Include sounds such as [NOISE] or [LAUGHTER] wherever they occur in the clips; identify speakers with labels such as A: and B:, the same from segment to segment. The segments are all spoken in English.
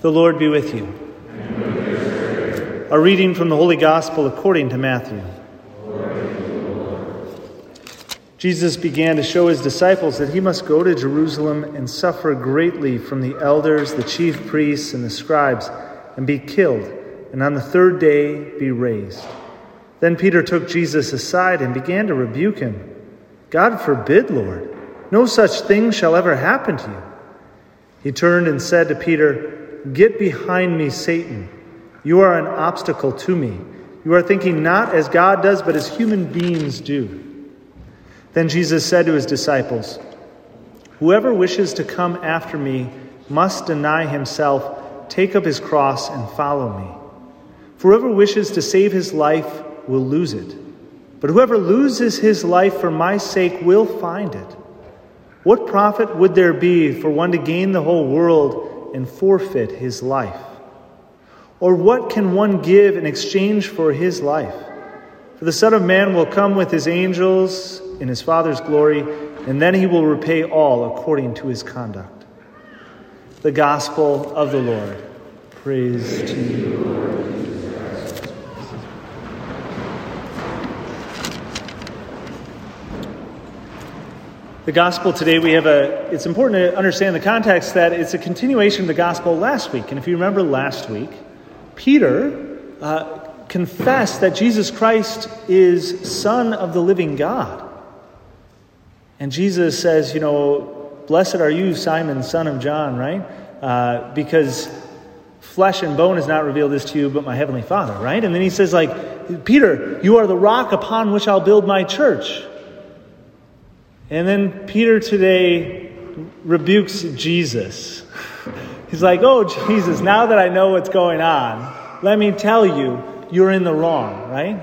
A: The Lord be with you. A reading from the Holy Gospel according to Matthew. Jesus began to show his disciples that he must go to Jerusalem and suffer greatly from the elders, the chief priests, and the scribes, and be killed, and on the third day be raised. Then Peter took Jesus aside and began to rebuke him. God forbid, Lord, no such thing shall ever happen to you. He turned and said to Peter, Get behind me, Satan. You are an obstacle to me. You are thinking not as God does, but as human beings do. Then Jesus said to his disciples, Whoever wishes to come after me must deny himself, take up his cross, and follow me. For whoever wishes to save his life will lose it. But whoever loses his life for my sake will find it. What profit would there be for one to gain the whole world? And forfeit his life? Or what can one give in exchange for his life? For the Son of Man will come with his angels in his Father's glory, and then he will repay all according to his conduct. The Gospel of the Lord. Praise to you, Lord. The gospel today, we have a, it's important to understand the context that it's a continuation of the gospel last week. And if you remember last week, Peter uh, confessed that Jesus Christ is Son of the living God. And Jesus says, you know, blessed are you, Simon, son of John, right? Uh, because flesh and bone has not revealed this to you, but my heavenly Father, right? And then he says, like, Peter, you are the rock upon which I'll build my church. And then Peter today rebukes Jesus. He's like, Oh, Jesus, now that I know what's going on, let me tell you, you're in the wrong, right?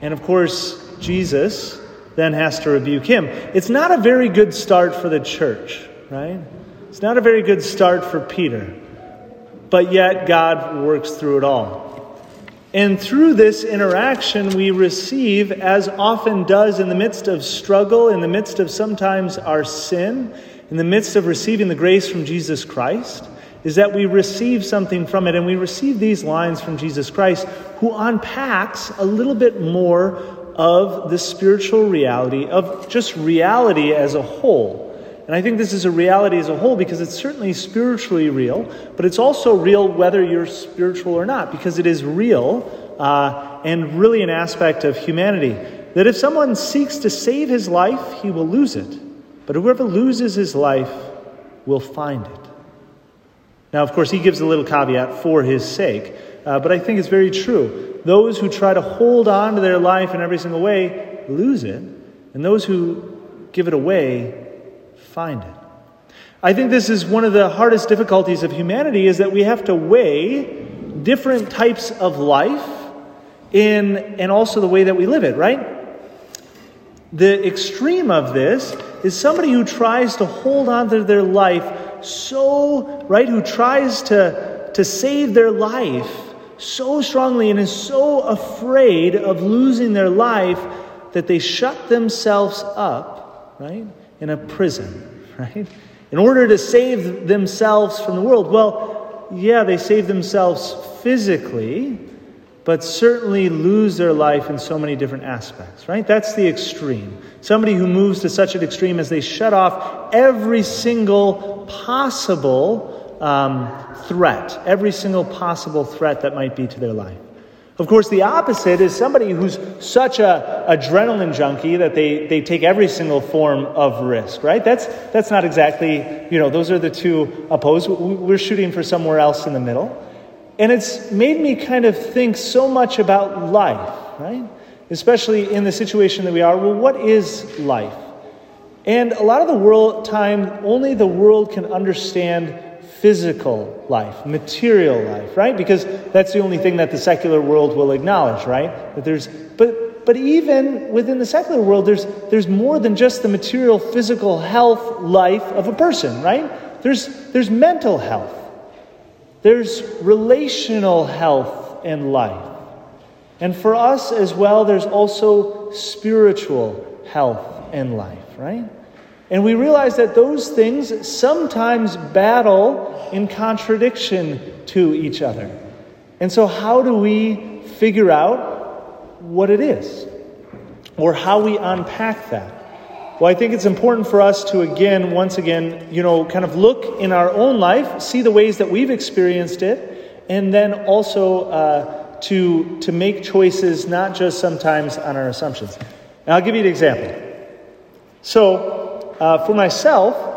A: And of course, Jesus then has to rebuke him. It's not a very good start for the church, right? It's not a very good start for Peter. But yet, God works through it all. And through this interaction, we receive, as often does in the midst of struggle, in the midst of sometimes our sin, in the midst of receiving the grace from Jesus Christ, is that we receive something from it. And we receive these lines from Jesus Christ, who unpacks a little bit more of the spiritual reality, of just reality as a whole. And I think this is a reality as a whole because it's certainly spiritually real, but it's also real whether you're spiritual or not, because it is real uh, and really an aspect of humanity. That if someone seeks to save his life, he will lose it. But whoever loses his life will find it. Now, of course, he gives a little caveat for his sake, uh, but I think it's very true. Those who try to hold on to their life in every single way lose it, and those who give it away find it. I think this is one of the hardest difficulties of humanity is that we have to weigh different types of life in and also the way that we live it, right? The extreme of this is somebody who tries to hold on to their life so, right, who tries to, to save their life so strongly and is so afraid of losing their life that they shut themselves up, right? In a prison, right? In order to save themselves from the world. Well, yeah, they save themselves physically, but certainly lose their life in so many different aspects, right? That's the extreme. Somebody who moves to such an extreme as they shut off every single possible um, threat, every single possible threat that might be to their life. Of course, the opposite is somebody who's such a adrenaline junkie that they, they take every single form of risk, right? That's, that's not exactly, you know, those are the two opposed. We're shooting for somewhere else in the middle. And it's made me kind of think so much about life, right? Especially in the situation that we are. Well, what is life? And a lot of the world time, only the world can understand physical life, material life, right? Because that's the only thing that the secular world will acknowledge, right? That there's but but even within the secular world there's there's more than just the material physical health life of a person, right? There's there's mental health. There's relational health and life. And for us as well there's also spiritual health and life, right? And we realize that those things sometimes battle in contradiction to each other. And so, how do we figure out what it is? Or how we unpack that? Well, I think it's important for us to again, once again, you know, kind of look in our own life, see the ways that we've experienced it, and then also uh, to, to make choices not just sometimes on our assumptions. And I'll give you an example. So, uh, for myself,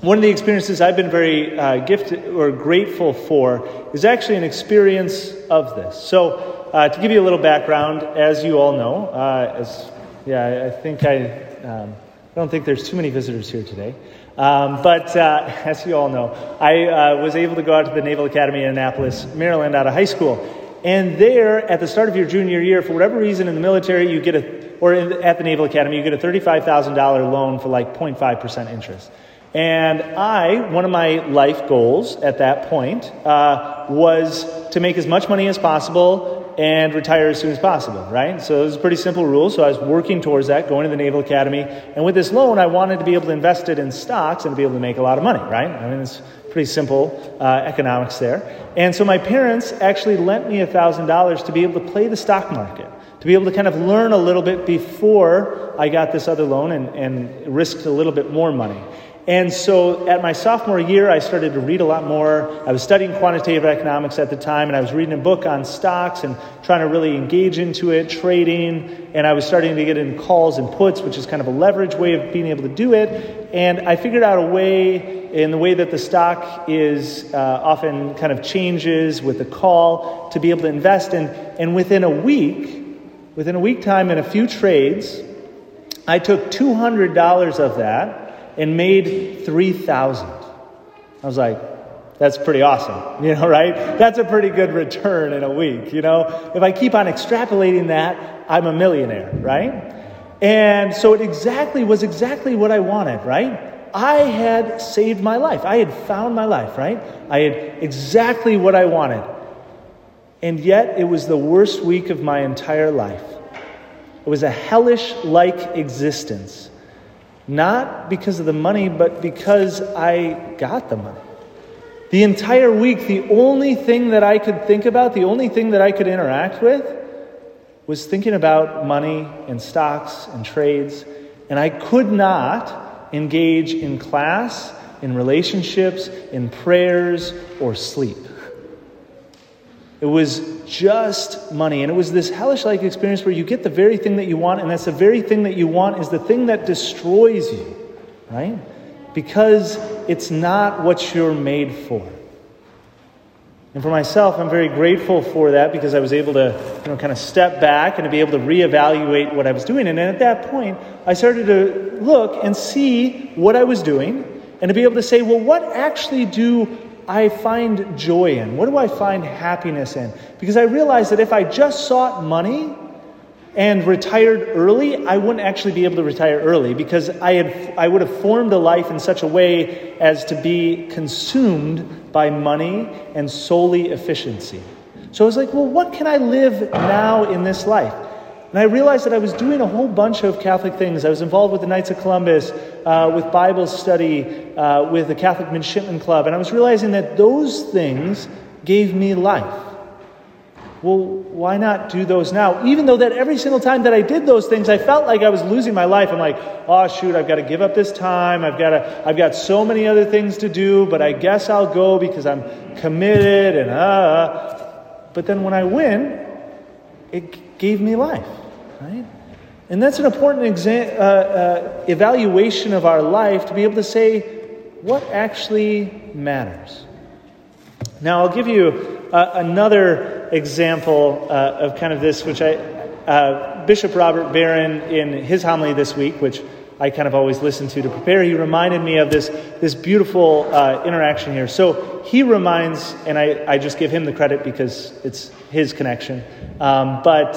A: one of the experiences I've been very uh, gifted or grateful for is actually an experience of this. So, uh, to give you a little background, as you all know, uh, as yeah, I think I, um, I don't think there's too many visitors here today. Um, but uh, [LAUGHS] as you all know, I uh, was able to go out to the Naval Academy in Annapolis, Maryland, out of high school. And there, at the start of your junior year, for whatever reason in the military, you get a, or in, at the Naval Academy, you get a $35,000 loan for like 0.5% interest. And I, one of my life goals at that point uh, was to make as much money as possible and retire as soon as possible, right? So it was a pretty simple rule. So I was working towards that, going to the Naval Academy. And with this loan, I wanted to be able to invest it in stocks and to be able to make a lot of money, right? I mean, it's pretty simple uh, economics there. And so my parents actually lent me $1,000 to be able to play the stock market, to be able to kind of learn a little bit before I got this other loan and, and risked a little bit more money. And so at my sophomore year, I started to read a lot more. I was studying quantitative economics at the time, and I was reading a book on stocks and trying to really engage into it, trading. And I was starting to get in calls and puts, which is kind of a leverage way of being able to do it. And I figured out a way in the way that the stock is uh, often kind of changes with the call to be able to invest in. And within a week, within a week time and a few trades, I took $200 of that and made 3,000. I was like, that's pretty awesome, [LAUGHS] you know, right? That's a pretty good return in a week, you know? If I keep on extrapolating that, I'm a millionaire, right? And so it exactly was exactly what I wanted, right? I had saved my life. I had found my life, right? I had exactly what I wanted. And yet it was the worst week of my entire life. It was a hellish like existence. Not because of the money, but because I got the money. The entire week, the only thing that I could think about, the only thing that I could interact with, was thinking about money and stocks and trades. And I could not engage in class, in relationships, in prayers, or sleep. It was just money. And it was this hellish like experience where you get the very thing that you want, and that's the very thing that you want is the thing that destroys you, right? Because it's not what you're made for. And for myself, I'm very grateful for that because I was able to, you know, kind of step back and to be able to reevaluate what I was doing. And then at that point, I started to look and see what I was doing and to be able to say, well, what actually do I find joy in? What do I find happiness in? Because I realized that if I just sought money and retired early, I wouldn't actually be able to retire early because I, had, I would have formed a life in such a way as to be consumed by money and solely efficiency. So I was like, well, what can I live now in this life? And I realized that I was doing a whole bunch of Catholic things. I was involved with the Knights of Columbus, uh, with Bible study, uh, with the Catholic Midshipman Club, and I was realizing that those things gave me life. Well, why not do those now? Even though that every single time that I did those things, I felt like I was losing my life. I'm like, oh shoot, I've got to give up this time. I've got to, I've got so many other things to do, but I guess I'll go because I'm committed and uh. But then when I win, it gave me life. Right? And that's an important exa- uh, uh, evaluation of our life to be able to say what actually matters. Now, I'll give you uh, another example uh, of kind of this, which I, uh, Bishop Robert Barron, in his homily this week, which I kind of always listen to to prepare, he reminded me of this, this beautiful uh, interaction here. So he reminds, and I, I just give him the credit because it's his connection, um, but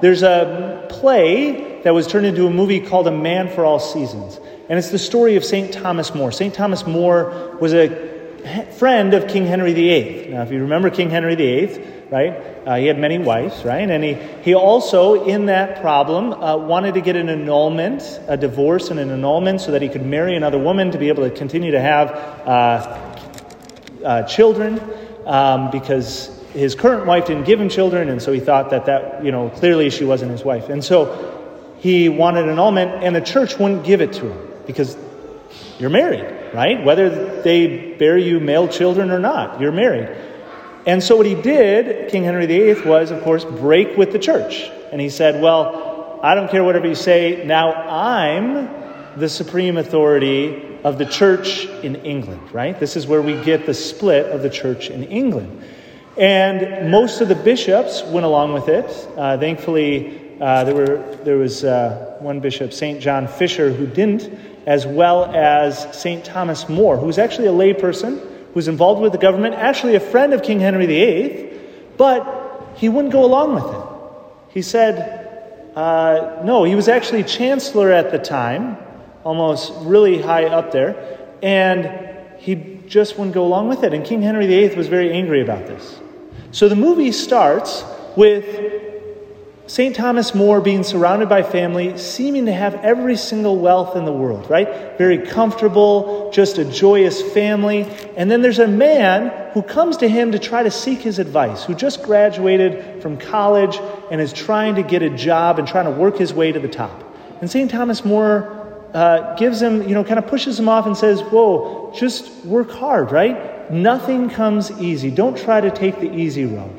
A: there's a play that was turned into a movie called A Man for All Seasons. And it's the story of St. Thomas More. St. Thomas More was a friend of King Henry VIII. Now, if you remember King Henry VIII, right, uh, he had many wives, right? And he, he also, in that problem, uh, wanted to get an annulment, a divorce and an annulment, so that he could marry another woman to be able to continue to have uh, uh children. um, because his current wife didn't give him children, and so he thought that that, you know, clearly she wasn't his wife. And so he wanted an annulment, and the church wouldn't give it to him because you're married, right? Whether they bear you male children or not, you're married. And so what he did, King Henry VIII, was, of course, break with the church. And he said, Well, I don't care whatever you say, now I'm the supreme authority of the church in England, right? This is where we get the split of the church in England. And most of the bishops went along with it. Uh, thankfully, uh, there, were, there was uh, one bishop, St. John Fisher, who didn't, as well as St. Thomas More, who was actually a layperson, who was involved with the government, actually a friend of King Henry VIII, but he wouldn't go along with it. He said, uh, no, he was actually chancellor at the time, almost really high up there, and he just wouldn't go along with it. And King Henry VIII was very angry about this. So the movie starts with St. Thomas More being surrounded by family, seeming to have every single wealth in the world, right? Very comfortable, just a joyous family. And then there's a man who comes to him to try to seek his advice, who just graduated from college and is trying to get a job and trying to work his way to the top. And St. Thomas More uh, gives him, you know, kind of pushes him off and says, Whoa, just work hard, right? Nothing comes easy. Don't try to take the easy road.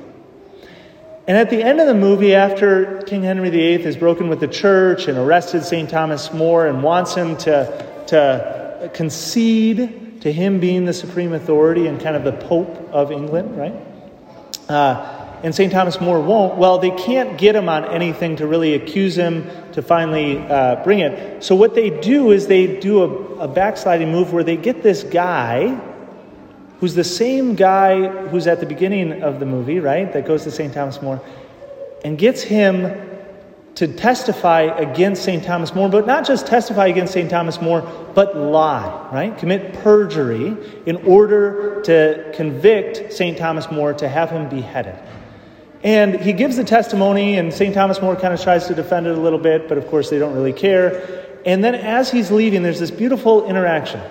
A: And at the end of the movie, after King Henry VIII has broken with the church and arrested St. Thomas More and wants him to, to concede to him being the supreme authority and kind of the Pope of England, right? Uh, and St. Thomas More won't, well, they can't get him on anything to really accuse him to finally uh, bring it. So what they do is they do a, a backsliding move where they get this guy who's the same guy who's at the beginning of the movie, right, that goes to St. Thomas More, and gets him to testify against St. Thomas More, but not just testify against St. Thomas More, but lie, right? Commit perjury in order to convict St. Thomas More to have him beheaded. And he gives the testimony, and St. Thomas More kind of tries to defend it a little bit, but of course they don't really care. And then as he's leaving, there's this beautiful interaction.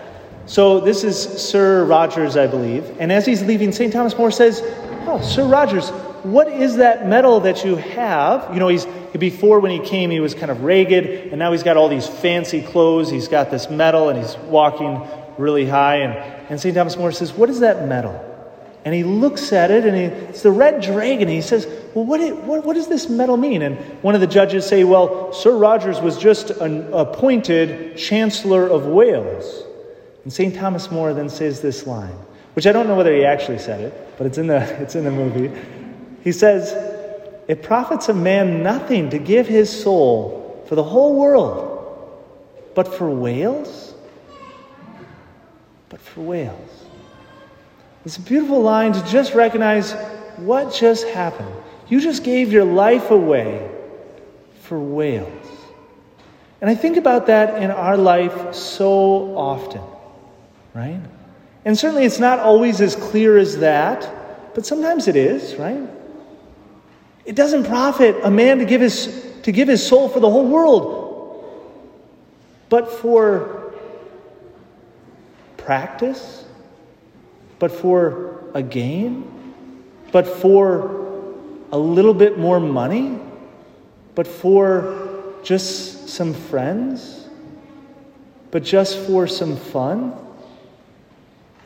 A: So this is Sir Rogers, I believe. And as he's leaving, St. Thomas More says, Oh, Sir Rogers, what is that medal that you have? You know, he's before when he came, he was kind of ragged, and now he's got all these fancy clothes. He's got this medal, and he's walking really high. And, and St. Thomas More says, What is that medal? And he looks at it, and he, it's the red dragon. He says, Well, what, it, what, what, does this medal mean? And one of the judges say, Well, Sir Rogers was just an appointed Chancellor of Wales. And St. Thomas More then says this line, which I don't know whether he actually said it, but it's in the, [LAUGHS] it's in the movie. He says, It profits a man nothing to give his soul for the whole world, but for Wales? But for Wales. It's a beautiful line to just recognize what just happened. You just gave your life away for Wales. And I think about that in our life so often, right? And certainly it's not always as clear as that, but sometimes it is, right? It doesn't profit a man to give his, to give his soul for the whole world, but for practice but for a gain, but for a little bit more money, but for just some friends, but just for some fun.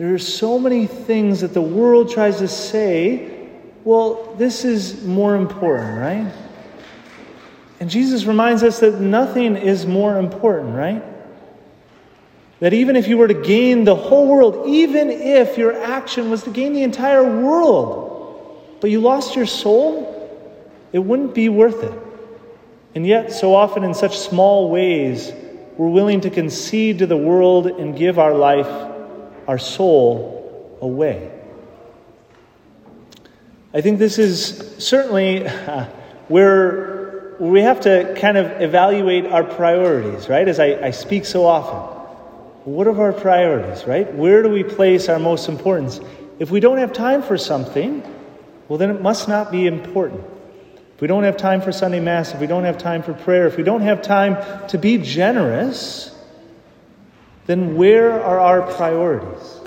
A: There are so many things that the world tries to say, well, this is more important, right? And Jesus reminds us that nothing is more important, right? That even if you were to gain the whole world, even if your action was to gain the entire world, but you lost your soul, it wouldn't be worth it. And yet, so often in such small ways, we're willing to concede to the world and give our life, our soul, away. I think this is certainly uh, where we have to kind of evaluate our priorities, right? As I, I speak so often. What are our priorities, right? Where do we place our most importance? If we don't have time for something, well, then it must not be important. If we don't have time for Sunday Mass, if we don't have time for prayer, if we don't have time to be generous, then where are our priorities?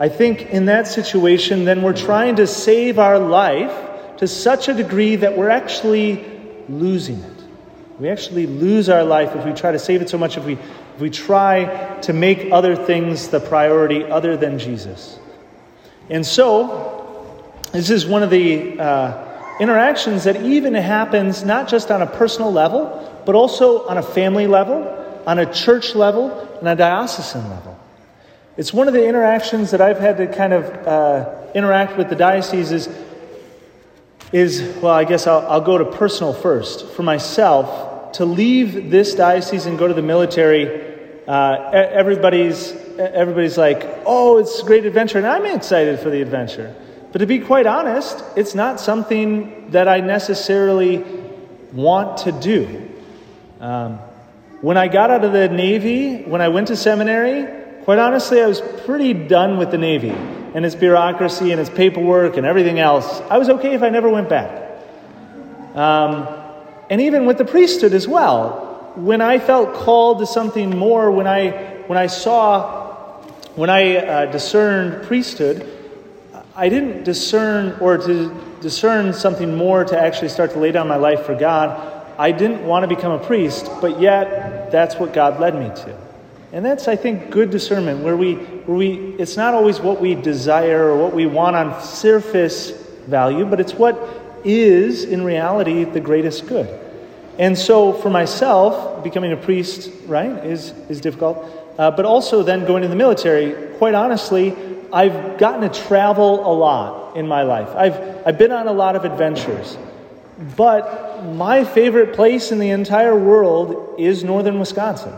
A: I think in that situation, then we're trying to save our life to such a degree that we're actually losing it. We actually lose our life if we try to save it so much, if we, if we try to make other things the priority other than Jesus. And so, this is one of the uh, interactions that even happens not just on a personal level, but also on a family level, on a church level, and a diocesan level. It's one of the interactions that I've had to kind of uh, interact with the diocese is, is well, I guess I'll, I'll go to personal first. For myself, to leave this diocese and go to the military, uh, everybody's, everybody's like, oh, it's a great adventure, and I'm excited for the adventure. But to be quite honest, it's not something that I necessarily want to do. Um, when I got out of the Navy, when I went to seminary, Quite honestly, I was pretty done with the Navy and its bureaucracy and its paperwork and everything else. I was okay if I never went back. Um, and even with the priesthood as well. When I felt called to something more, when I, when I saw, when I uh, discerned priesthood, I didn't discern or to discern something more to actually start to lay down my life for God. I didn't want to become a priest, but yet that's what God led me to. And that's, I think, good discernment where we, where we, it's not always what we desire or what we want on surface value, but it's what is, in reality, the greatest good. And so for myself, becoming a priest, right, is, is difficult. Uh, but also then going to the military, quite honestly, I've gotten to travel a lot in my life. I've, I've been on a lot of adventures. But my favorite place in the entire world is northern Wisconsin.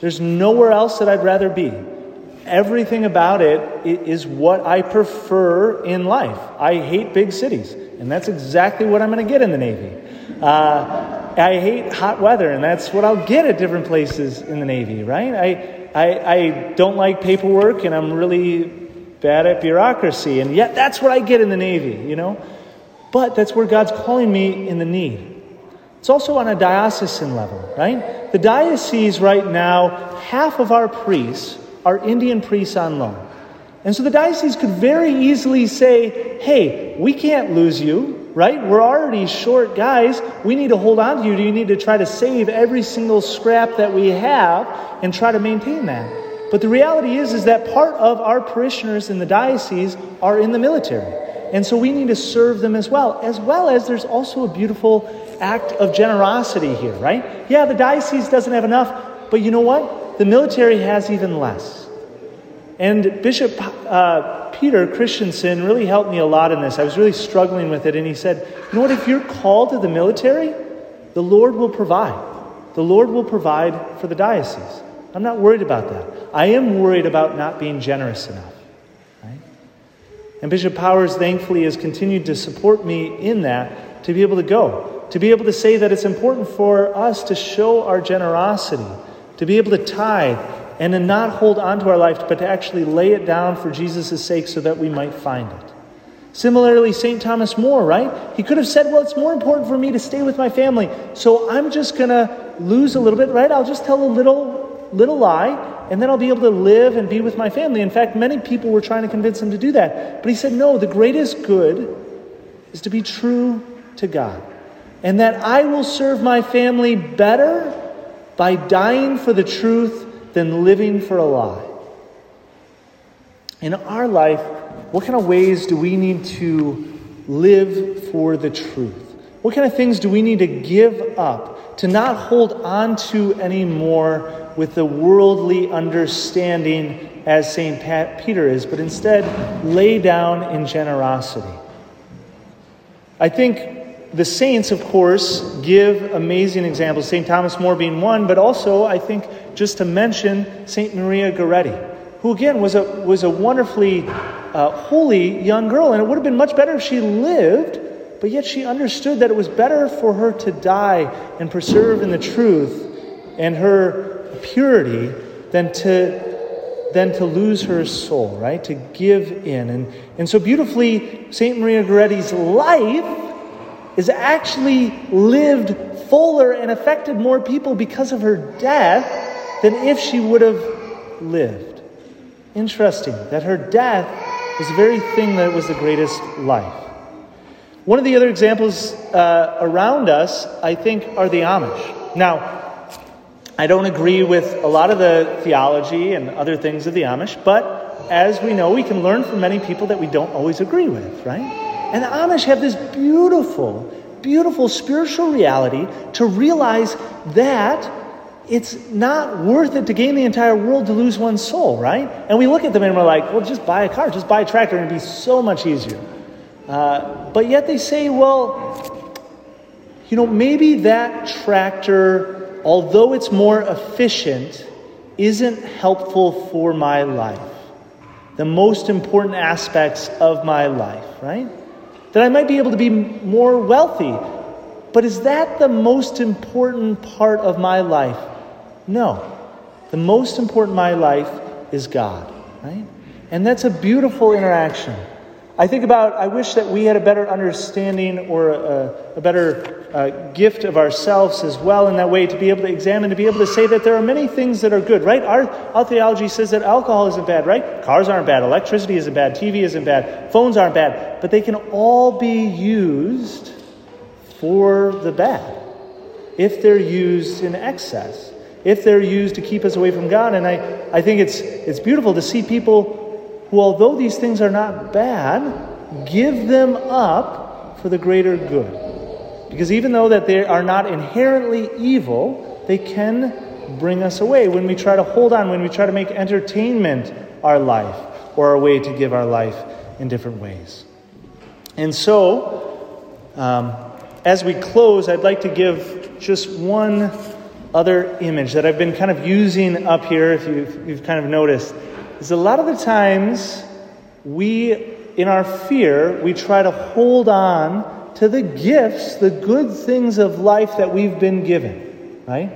A: There's nowhere else that I'd rather be. Everything about it is what I prefer in life. I hate big cities, and that's exactly what I'm going to get in the Navy. Uh, I hate hot weather, and that's what I'll get at different places in the Navy, right? I, I, I don't like paperwork, and I'm really bad at bureaucracy, and yet that's what I get in the Navy, you know? But that's where God's calling me in the need. It's also on a diocesan level, right? The diocese right now, half of our priests are Indian priests on loan. And so the diocese could very easily say, hey, we can't lose you, right? We're already short guys. We need to hold on to you. You need to try to save every single scrap that we have and try to maintain that. But the reality is, is that part of our parishioners in the diocese are in the military. And so we need to serve them as well, as well as there's also a beautiful act of generosity here, right? Yeah, the diocese doesn't have enough, but you know what? The military has even less. And Bishop uh, Peter Christensen really helped me a lot in this. I was really struggling with it, and he said, You know what? If you're called to the military, the Lord will provide. The Lord will provide for the diocese. I'm not worried about that. I am worried about not being generous enough. And Bishop Powers, thankfully, has continued to support me in that to be able to go, to be able to say that it's important for us to show our generosity, to be able to tithe, and to not hold on to our life, but to actually lay it down for Jesus' sake so that we might find it. Similarly, St. Thomas More, right? He could have said, Well, it's more important for me to stay with my family, so I'm just going to lose a little bit, right? I'll just tell a little, little lie, and then I'll be able to live and be with my family. In fact, many people were trying to convince him to do that. But he said, no, the greatest good is to be true to God. And that I will serve my family better by dying for the truth than living for a lie. In our life, what kind of ways do we need to live for the truth? What kind of things do we need to give up to not hold on to anymore with the worldly understanding as St. Peter is, but instead lay down in generosity. I think the saints, of course, give amazing examples, St. Thomas More being one, but also, I think, just to mention St. Maria Goretti, who again was a, was a wonderfully uh, holy young girl, and it would have been much better if she lived, but yet she understood that it was better for her to die and preserve in the truth and her purity than to than to lose her soul, right? To give in. And, and so beautifully, St. Maria Goretti's life is actually lived fuller and affected more people because of her death than if she would have lived. Interesting that her death was the very thing that was the greatest life. One of the other examples uh, around us, I think, are the Amish. Now, I don't agree with a lot of the theology and other things of the Amish, but as we know, we can learn from many people that we don't always agree with, right? And the Amish have this beautiful, beautiful spiritual reality to realize that it's not worth it to gain the entire world to lose one's soul, right? And we look at them and we're like, well, just buy a car, just buy a tractor, and it'd be so much easier. Uh, but yet they say, well, you know, maybe that tractor, although it's more efficient, isn't helpful for my life. The most important aspects of my life, right? That I might be able to be more wealthy. But is that the most important part of my life? No. The most important my life is God, right? And that's a beautiful interaction. I think about, I wish that we had a better understanding or a, a better uh, gift of ourselves as well in that way to be able to examine, to be able to say that there are many things that are good, right? Our, our theology says that alcohol isn't bad, right? Cars aren't bad, electricity isn't bad, TV isn't bad, phones aren't bad, but they can all be used for the bad if they're used in excess if they're used to keep us away from God. And I, I think it's, it's beautiful to see people who, although these things are not bad, give them up for the greater good. Because even though that they are not inherently evil, they can bring us away when we try to hold on, when we try to make entertainment our life or our way to give our life in different ways. And so, um, as we close, I'd like to give just one other image that I've been kind of using up here, if you've, you've kind of noticed, is a lot of the times we, in our fear, we try to hold on to the gifts, the good things of life that we've been given, right?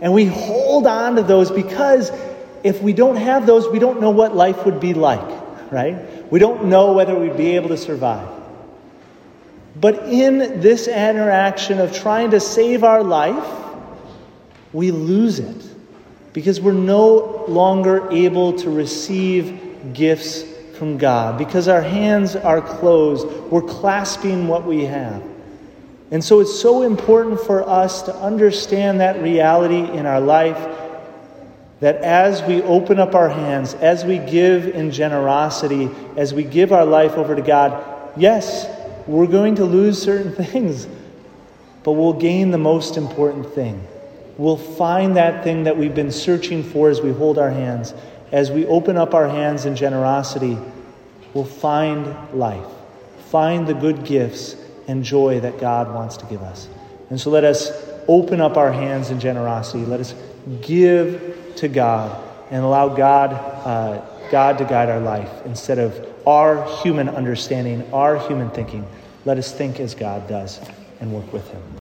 A: And we hold on to those because if we don't have those, we don't know what life would be like, right? We don't know whether we'd be able to survive. But in this interaction of trying to save our life, we lose it because we're no longer able to receive gifts from God because our hands are closed. We're clasping what we have. And so it's so important for us to understand that reality in our life that as we open up our hands, as we give in generosity, as we give our life over to God, yes, we're going to lose certain [LAUGHS] things, but we'll gain the most important thing we'll find that thing that we've been searching for as we hold our hands. As we open up our hands in generosity, we'll find life, find the good gifts and joy that God wants to give us. And so let us open up our hands in generosity. Let us give to God and allow God, uh, God to guide our life instead of our human understanding, our human thinking. Let us think as God does and work with Him.